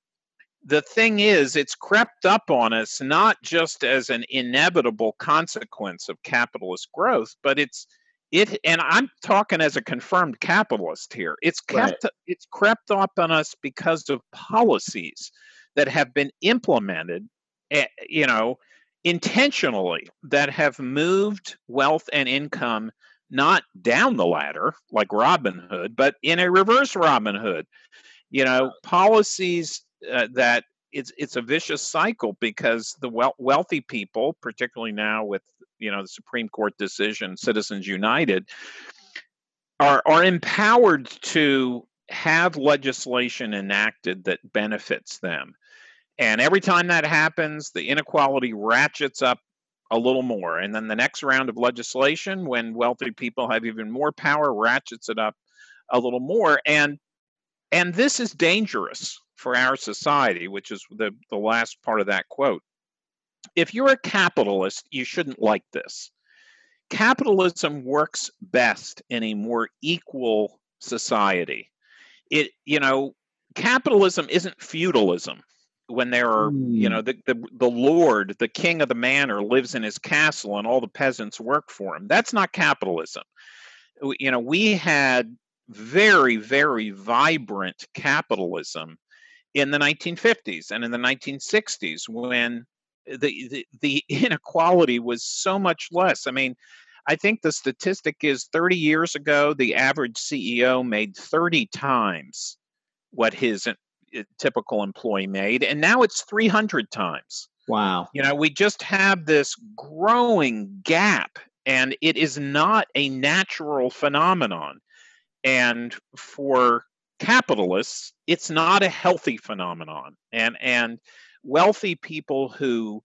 the thing is, it's crept up on us not just as an inevitable consequence of capitalist growth, but it's it and i'm talking as a confirmed capitalist here it's kept right. it's crept up on us because of policies that have been implemented eh, you know intentionally that have moved wealth and income not down the ladder like robin hood but in a reverse robin hood you know policies uh, that it's it's a vicious cycle because the wealthy people, particularly now with you know the Supreme Court decision, Citizens United, are are empowered to have legislation enacted that benefits them. And every time that happens, the inequality ratchets up a little more. And then the next round of legislation, when wealthy people have even more power, ratchets it up a little more. And and this is dangerous for our society, which is the, the last part of that quote. If you're a capitalist, you shouldn't like this. Capitalism works best in a more equal society. It, you know, capitalism isn't feudalism when there are you know hmm. the, the the lord the king of the manor lives in his castle and all the peasants work for him that's not capitalism you know we had very very vibrant capitalism in the 1950s and in the 1960s when the, the, the inequality was so much less. I mean, I think the statistic is 30 years ago, the average CEO made 30 times what his uh, typical employee made, and now it's 300 times. Wow. You know, we just have this growing gap, and it is not a natural phenomenon. And for capitalists, it's not a healthy phenomenon. And and wealthy people who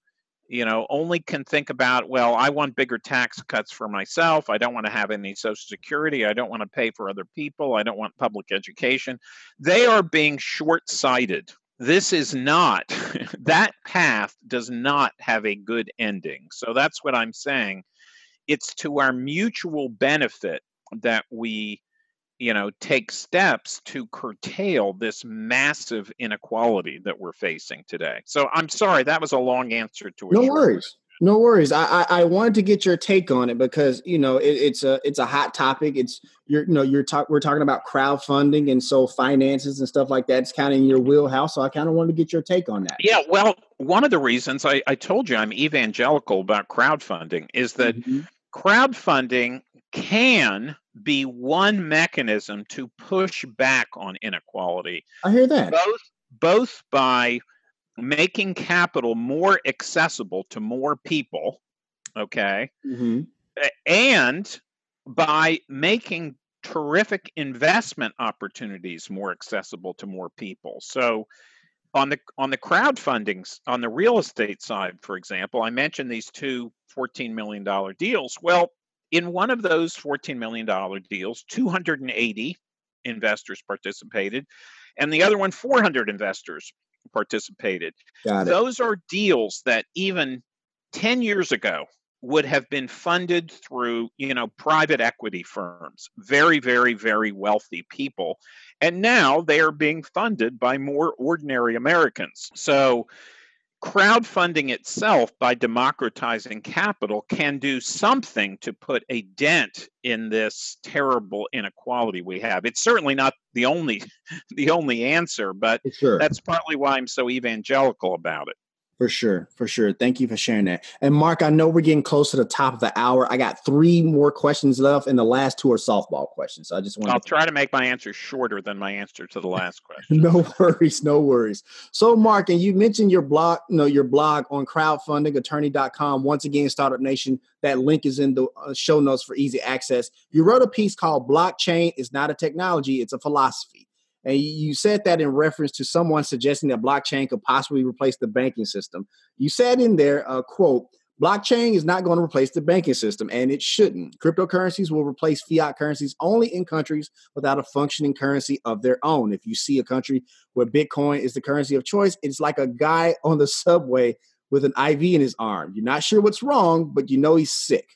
you know only can think about well i want bigger tax cuts for myself. I don't want to have any social security. I don't want to pay for other people. I don't want public education. They are being short-sighted. This is not that path does not have a good ending. So that's what i'm saying. It's to our mutual benefit that we you know take steps to curtail this massive inequality that we're facing today. So i'm sorry that was a long answer to it. no worries. no worries. I, I, I wanted to get your take on it because you know it, it's a it's a hot topic. It's you're you know you're talk we're talking about crowdfunding and so finances and stuff like that. It's kind of in your wheelhouse so i kind of wanted to get your take on that. Yeah well one of the reasons i, I told you i'm evangelical about crowdfunding is that mm-hmm. crowdfunding can be one mechanism to push back on inequality. I hear that. Both both by making capital more accessible to more people, okay? Mm-hmm. And by making terrific investment opportunities more accessible to more people. So on the on the crowdfunding on the real estate side for example i mentioned these two 14 million dollar deals well in one of those 14 million dollar deals 280 investors participated and the other one 400 investors participated Got it. those are deals that even 10 years ago would have been funded through you know private equity firms very very very wealthy people and now they are being funded by more ordinary americans so crowdfunding itself by democratizing capital can do something to put a dent in this terrible inequality we have it's certainly not the only the only answer but sure. that's partly why i'm so evangelical about it For sure, for sure. Thank you for sharing that. And Mark, I know we're getting close to the top of the hour. I got three more questions left, and the last two are softball questions. So I just want I'll to try to make my answer shorter than my answer to the last question. no worries, no worries. So, Mark, and you mentioned your blog, you know, your blog on crowdfundingattorney.com. Once again, Startup Nation, that link is in the uh, show notes for easy access. You wrote a piece called Blockchain is not a technology, it's a philosophy. And you said that in reference to someone suggesting that blockchain could possibly replace the banking system. You said in there, uh, quote, blockchain is not going to replace the banking system, and it shouldn't. Cryptocurrencies will replace fiat currencies only in countries without a functioning currency of their own. If you see a country where Bitcoin is the currency of choice, it's like a guy on the subway with an IV in his arm. You're not sure what's wrong, but you know he's sick.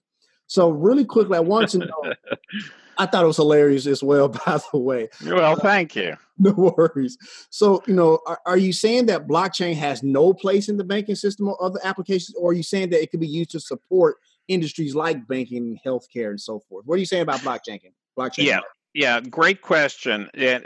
So, really quickly, I want to know. I thought it was hilarious as well, by the way. Well, uh, thank you. No worries. So, you know, are, are, you saying that blockchain has no place in the banking system or other applications, or are you saying that it could be used to support industries like banking, healthcare, and so forth? What are you saying about blockchain? Blockchain. Yeah, yeah, great question. And,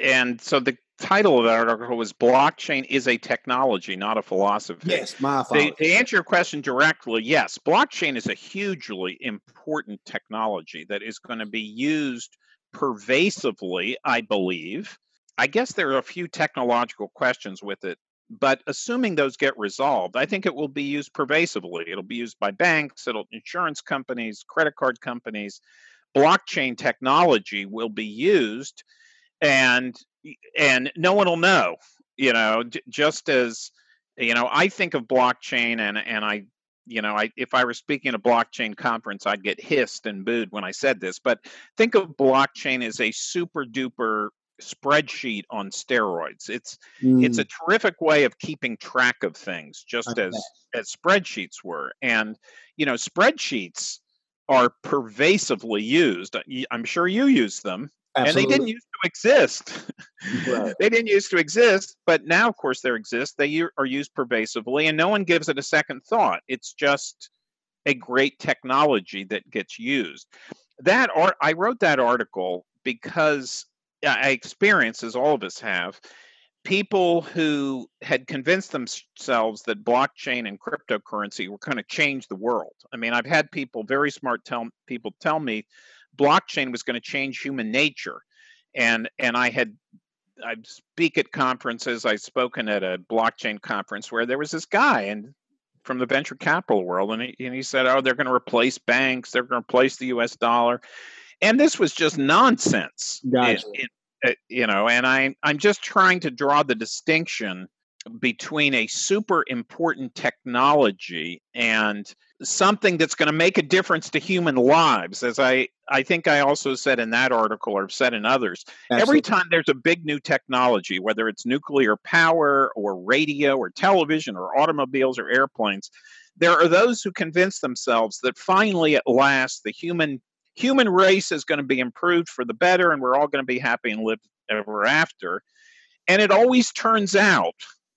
and so the title of that article was blockchain is a technology not a philosophy. Yes my to, to, answer your question directly yes blockchain is a hugely important technology that is going to be used pervasively i believe. I guess there are a few technological questions with it but assuming those get resolved i think it will be used pervasively. It'll be used by banks it'll insurance companies credit card companies. Blockchain technology will be used and and no one will know you know j- just as you know i think of blockchain and and i you know i if i were speaking at a blockchain conference i'd get hissed and booed when i said this but think of blockchain as a super duper spreadsheet on steroids it's mm. it's a terrific way of keeping track of things just okay. as as spreadsheets were and you know spreadsheets are pervasively used i'm sure you use them Absolutely. and they didn't used to exist. Right. they didn't used to exist, but now, of course, they exist. They are used pervasively, and no one gives it a second thought. It's just a great technology that gets used. That art, I wrote that article because uh, I experienced, as all of us have, people who had convinced themselves that blockchain and cryptocurrency were going to change the world. I mean, I've had people, very smart tell, people, tell me blockchain was going to change human nature. And and i had i speak at conferences i've spoken at a blockchain conference where there was this guy and from the venture capital world and he, and he said oh they're going to replace banks they're going to replace the us dollar. And this was just nonsense. Gotcha. It, it, you know and i i'm just trying to draw the distinction between a super important technology and something that's going to make a difference to human lives as i i think i also said in that article or said in others Absolutely. every time there's a big new technology whether it's nuclear power or radio or television or automobiles or airplanes there are those who convince themselves that finally at last the human human race is going to be improved for the better and we're all going to be happy and live ever after and it always turns out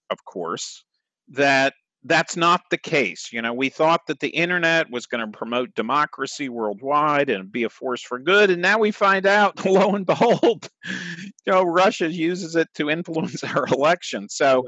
of course that that's not the case. You know, we thought that the internet was going to promote democracy worldwide and be a force for good, and now we find out, lo and behold, you know, Russia uses it to influence our election. So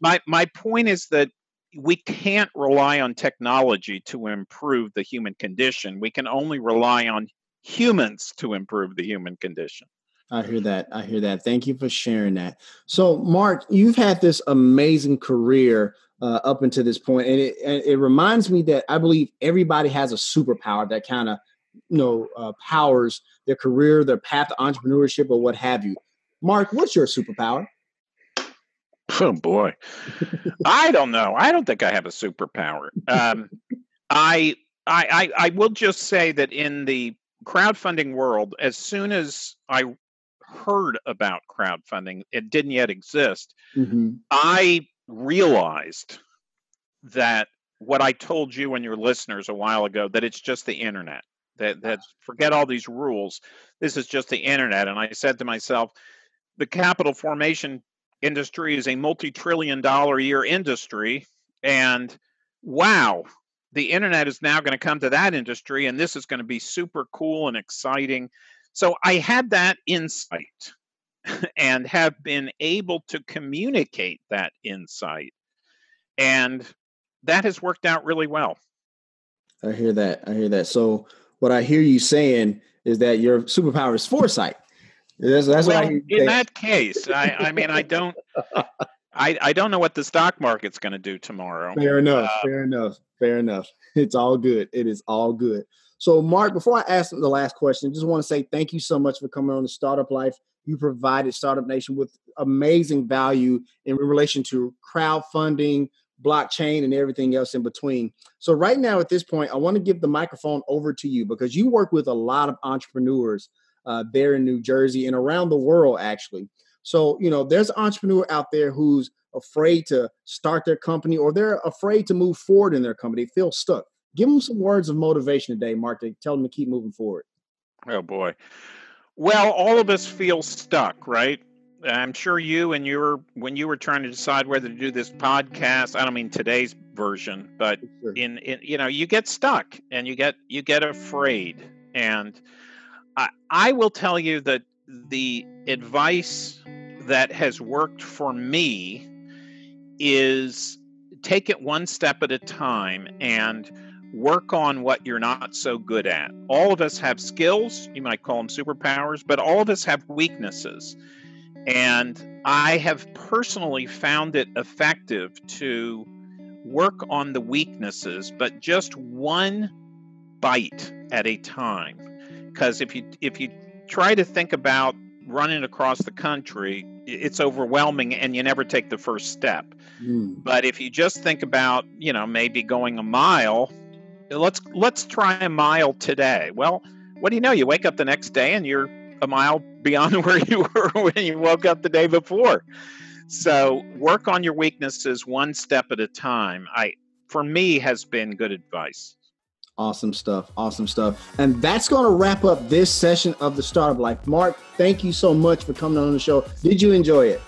my my point is that we can't rely on technology to improve the human condition. We can only rely on humans to improve the human condition. I hear that. I hear that. Thank you for sharing that. So, Mark, you've had this amazing career uh, up until this point, and it, it reminds me that I believe everybody has a superpower that kind of, you know, uh, powers their career, their path to entrepreneurship, or what have you. Mark, what's your superpower? Oh boy, I don't know. I don't think I have a superpower. Um, I, I, I, I will just say that in the crowdfunding world, as soon as I heard about crowdfunding, it didn't yet exist. Mm-hmm. I realized that what I told you and your listeners a while ago that it's just the internet. That that forget all these rules. This is just the internet. And I said to myself, the capital formation industry is a multi-trillion dollar a year industry and wow the internet is now going to come to that industry and this is going to be super cool and exciting so i had that insight and have been able to communicate that insight and that has worked out really well i hear that i hear that so what i hear you saying is that your superpower is foresight that's, that's well, in that case, I, I mean, I don't, I, I don't know what the stock market's going to do tomorrow. Fair enough. Uh, fair enough. Fair enough. It's all good. It is all good. So, Mark, before I ask the last question, I just want to say thank you so much for coming on the Startup Life. You provided Startup Nation with amazing value in relation to crowdfunding, blockchain, and everything else in between. So, right now, at this point, I want to give the microphone over to you because you work with a lot of entrepreneurs uh, there in New Jersey and around the world, actually. So, you know, there's an entrepreneur out there who's afraid to start their company or they're afraid to move forward in their company, feel stuck. Give them some words of motivation today, Mark, to tell them to keep moving forward. Oh, boy. Well, all of us feel stuck, right? I'm sure you and you were when you were trying to decide whether to do this podcast. I don't mean today's version, but sure. in, in you know you get stuck and you get you get afraid and I, I will tell you that the advice that has worked for me is take it one step at a time and work on what you're not so good at. All of us have skills, you might call them superpowers, but all of us have weaknesses. And I have personally found it effective to work on the weaknesses, but just one bite at a time because if you if you try to think about running across the country, it's overwhelming and you never take the first step. Mm. But if you just think about, you know, maybe going a mile, let's let's try a mile today. Well, what do you know? You wake up the next day and you're a mile beyond where you were when you woke up the day before. So, work on your weaknesses one step at a time. I for me has been good advice. Awesome stuff. Awesome stuff. And that's going to wrap up this session of the Startup Life. Mark, thank you so much for coming on the show. Did you enjoy it?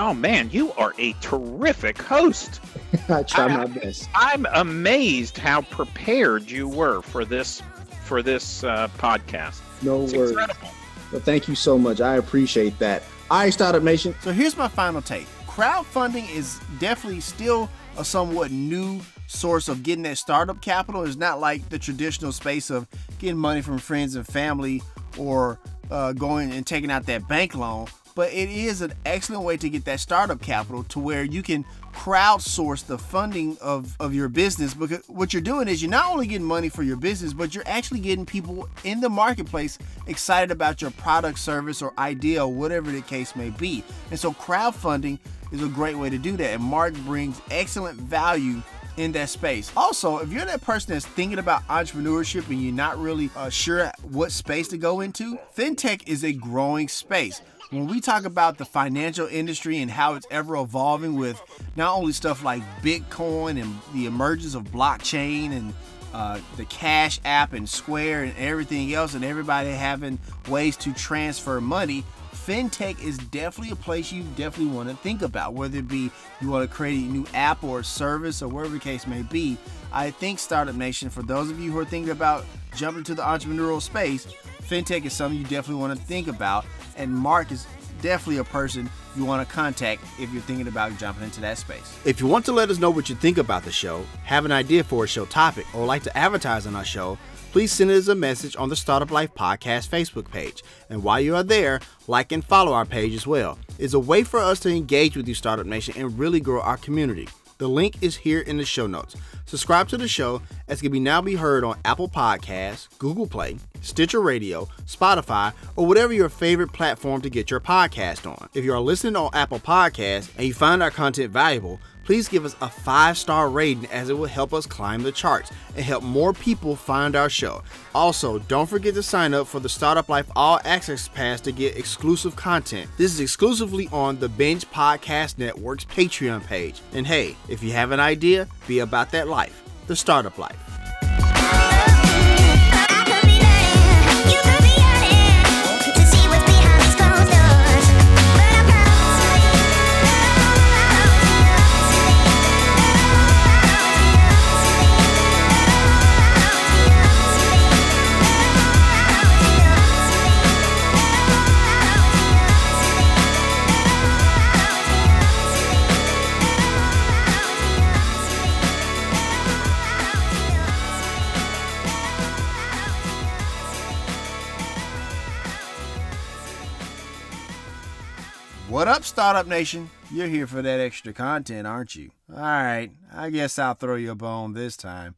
Oh man, you are a terrific host. I try I, my best. I'm amazed how prepared you were for this for this uh, podcast. No it's worries. Incredible. Well, thank you so much. I appreciate that. All right, Startup Nation. So here's my final take. Crowdfunding is definitely still a somewhat new source of getting that startup capital. It's not like the traditional space of getting money from friends and family or uh, going and taking out that bank loan. But it is an excellent way to get that startup capital to where you can crowdsource the funding of, of your business because what you're doing is you're not only getting money for your business, but you're actually getting people in the marketplace excited about your product, service, or idea, or whatever the case may be. And so crowdfunding is a great way to do that. And Mark brings excellent value in that space. Also, if you're that person that's thinking about entrepreneurship and you're not really uh, sure what space to go into, fintech is a growing space. When we talk about the financial industry and how it's ever evolving with not only stuff like Bitcoin and the emergence of blockchain and uh, the Cash App and Square and everything else, and everybody having ways to transfer money, fintech is definitely a place you definitely want to think about, whether it be you want to create a new app or service or whatever the case may be. I think Startup Nation, for those of you who are thinking about jumping to the entrepreneurial space, fintech is something you definitely want to think about. And Mark is definitely a person you want to contact if you're thinking about jumping into that space. If you want to let us know what you think about the show, have an idea for a show topic, or like to advertise on our show, please send us a message on the Startup Life Podcast Facebook page. And while you are there, like and follow our page as well. It's a way for us to engage with you, Startup Nation, and really grow our community. The link is here in the show notes. Subscribe to the show as can be now be heard on Apple Podcasts, Google Play, Stitcher Radio, Spotify, or whatever your favorite platform to get your podcast on. If you are listening on Apple Podcasts and you find our content valuable, please give us a five star rating as it will help us climb the charts and help more people find our show. Also, don't forget to sign up for the Startup Life All Access Pass to get exclusive content. This is exclusively on the Binge Podcast Network's Patreon page. And hey, if you have an idea, be about that life, the Startup Life. What up, Startup Nation? You're here for that extra content, aren't you? All right, I guess I'll throw you a bone this time.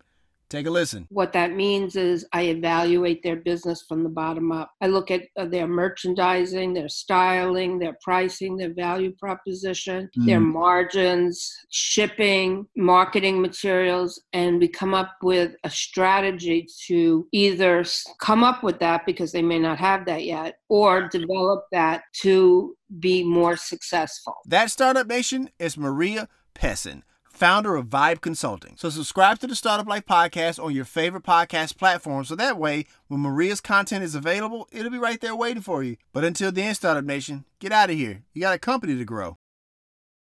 Take a listen. What that means is I evaluate their business from the bottom up. I look at uh, their merchandising, their styling, their pricing, their value proposition, their margins, shipping, marketing materials, and we come up with a strategy to either come up with that because they may not have that yet or develop that to be more successful. That Startup Nation is Maria Pessin, founder of Vibe Consulting. So subscribe to the Startup Life podcast on your favorite podcast platform so that way when Maria's content is available, it'll be right there waiting for you. But until then, Startup Nation, get out of here. You got a company to grow.